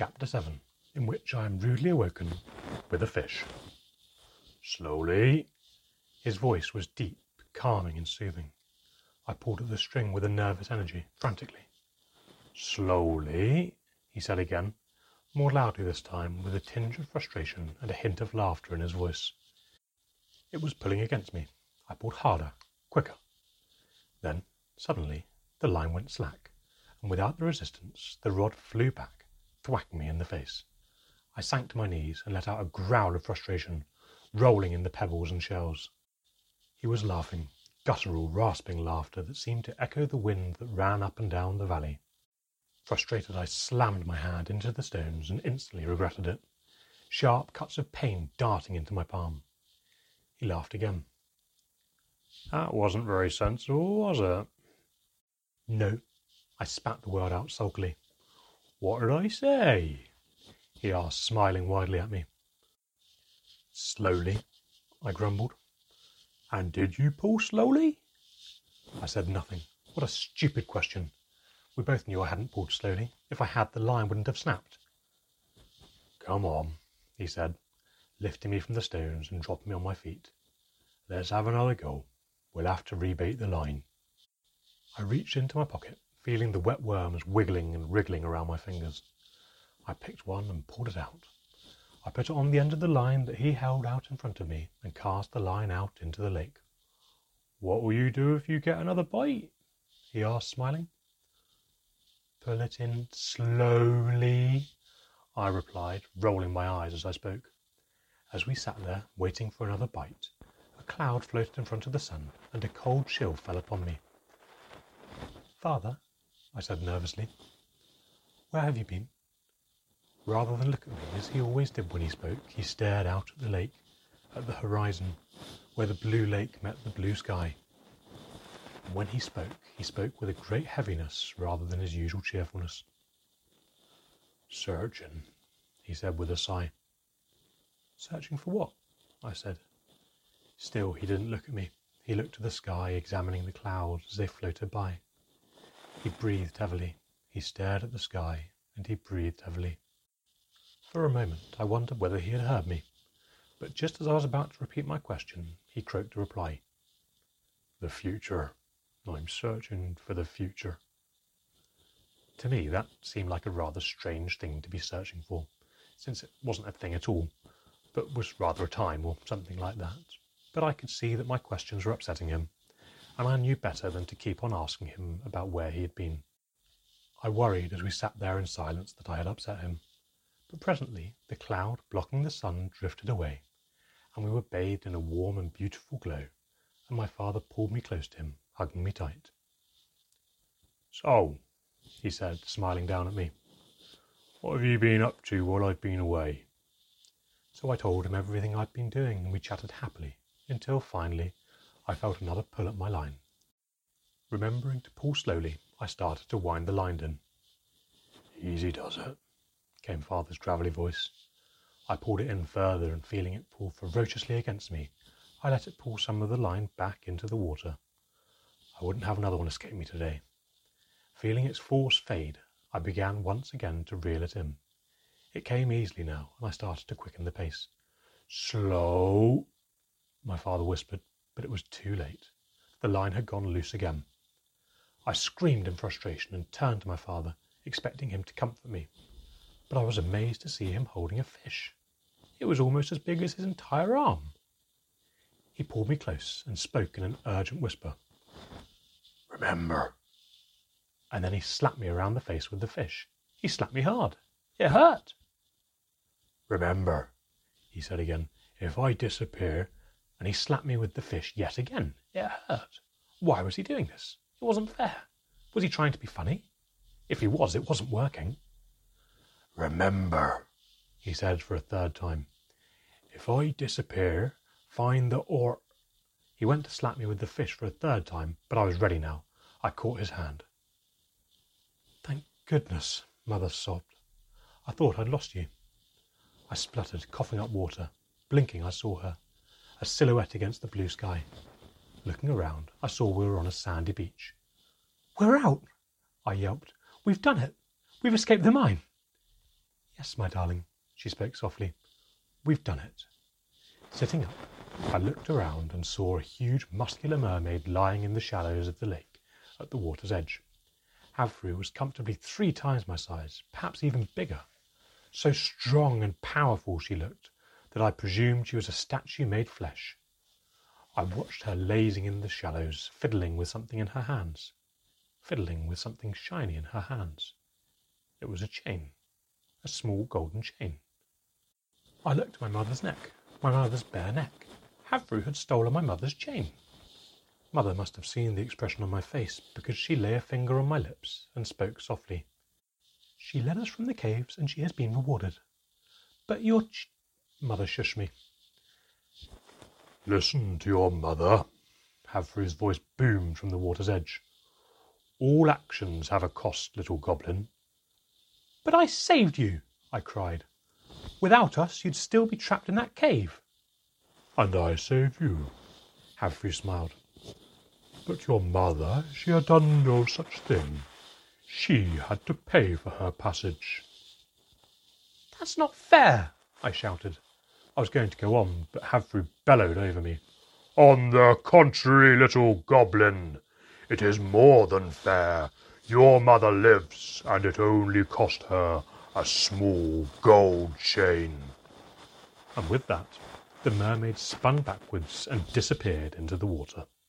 Chapter 7, in which I am rudely awoken with a fish. Slowly. His voice was deep, calming, and soothing. I pulled at the string with a nervous energy, frantically. Slowly, he said again, more loudly this time, with a tinge of frustration and a hint of laughter in his voice. It was pulling against me. I pulled harder, quicker. Then, suddenly, the line went slack, and without the resistance, the rod flew back, thwacking me in the face. I sank to my knees and let out a growl of frustration, rolling in the pebbles and shells. He was laughing, guttural, rasping laughter that seemed to echo the wind that ran up and down the valley. Frustrated, I slammed my hand into the stones and instantly regretted it, sharp cuts of pain darting into my palm. He laughed again. That wasn't very sensible, was it? No. I spat the word out sulkily. What did I say? he asked, smiling widely at me. Slowly, I grumbled. And did you pull slowly? I said nothing. What a stupid question. We both knew I hadn't pulled slowly. If I had, the line wouldn't have snapped. Come on, he said, lifting me from the stones and dropping me on my feet. Let's have another go. We'll have to rebait the line. I reached into my pocket, feeling the wet worms wiggling and wriggling around my fingers. I picked one and pulled it out. I put it on the end of the line that he held out in front of me and cast the line out into the lake. What will you do if you get another bite? he asked, smiling. Pull it in slowly, I replied, rolling my eyes as I spoke. As we sat there, waiting for another bite, a cloud floated in front of the sun, and a cold chill fell upon me. Father, I said nervously, where have you been? Rather than look at me, as he always did when he spoke, he stared out at the lake, at the horizon, where the blue lake met the blue sky. And when he spoke, he spoke with a great heaviness rather than his usual cheerfulness. Searching, he said with a sigh. Searching for what? I said. Still, he didn't look at me. He looked to the sky, examining the clouds as they floated by. He breathed heavily. He stared at the sky, and he breathed heavily. For a moment I wondered whether he had heard me, but just as I was about to repeat my question, he croaked a reply. The future. I'm searching for the future. To me, that seemed like a rather strange thing to be searching for, since it wasn't a thing at all, but was rather a time or something like that. But I could see that my questions were upsetting him, and I knew better than to keep on asking him about where he had been. I worried as we sat there in silence that I had upset him. But presently the cloud blocking the sun drifted away, and we were bathed in a warm and beautiful glow, and my father pulled me close to him, hugging me tight. So, he said, smiling down at me, what have you been up to while I've been away? So I told him everything I'd been doing, and we chatted happily, until finally I felt another pull at my line. Remembering to pull slowly, I started to wind the line in. Easy does it, came father's gravelly voice. I pulled it in further, and feeling it pull ferociously against me, I let it pull some of the line back into the water. I wouldn't have another one escape me today. Feeling its force fade, I began once again to reel it in. It came easily now, and I started to quicken the pace. Slow, my father whispered, but it was too late. The line had gone loose again. I screamed in frustration and turned to my father, expecting him to comfort me but I was amazed to see him holding a fish. It was almost as big as his entire arm. He pulled me close and spoke in an urgent whisper. Remember. And then he slapped me around the face with the fish. He slapped me hard. It hurt. Remember, he said again, if I disappear, and he slapped me with the fish yet again. It hurt. Why was he doing this? It wasn't fair. Was he trying to be funny? If he was, it wasn't working. Remember, he said for a third time, if I disappear, find the or. He went to slap me with the fish for a third time, but I was ready now. I caught his hand. Thank goodness, Mother sobbed. I thought I'd lost you. I spluttered, coughing up water. Blinking, I saw her, a silhouette against the blue sky. Looking around, I saw we were on a sandy beach. We're out, I yelped. We've done it. We've escaped the mine. Yes, my darling, she spoke softly. We've done it. Sitting up, I looked around and saw a huge muscular mermaid lying in the shallows of the lake at the water's edge. Havfrue was comfortably three times my size, perhaps even bigger. So strong and powerful she looked that I presumed she was a statue made flesh. I watched her lazing in the shallows, fiddling with something in her hands. Fiddling with something shiny in her hands. It was a chain, a small golden chain. I looked at my mother's neck, my mother's bare neck. Havfrue had stolen my mother's chain. Mother must have seen the expression on my face because she lay a finger on my lips and spoke softly. She led us from the caves and she has been rewarded. But your ch- mother shushed me. Listen to your mother. Havfrue's voice boomed from the water's edge. All actions have a cost, little goblin. But I saved you, I cried. Without us, you'd still be trapped in that cave. And I saved you. Havfrue smiled. But your mother, she had done no such thing. She had to pay for her passage. That's not fair, I shouted. I was going to go on, but Havfrue bellowed over me. On the contrary, little goblin, it is more than fair. Your mother lives, and it only cost her a small gold chain. And with that, the mermaid spun backwards and disappeared into the water.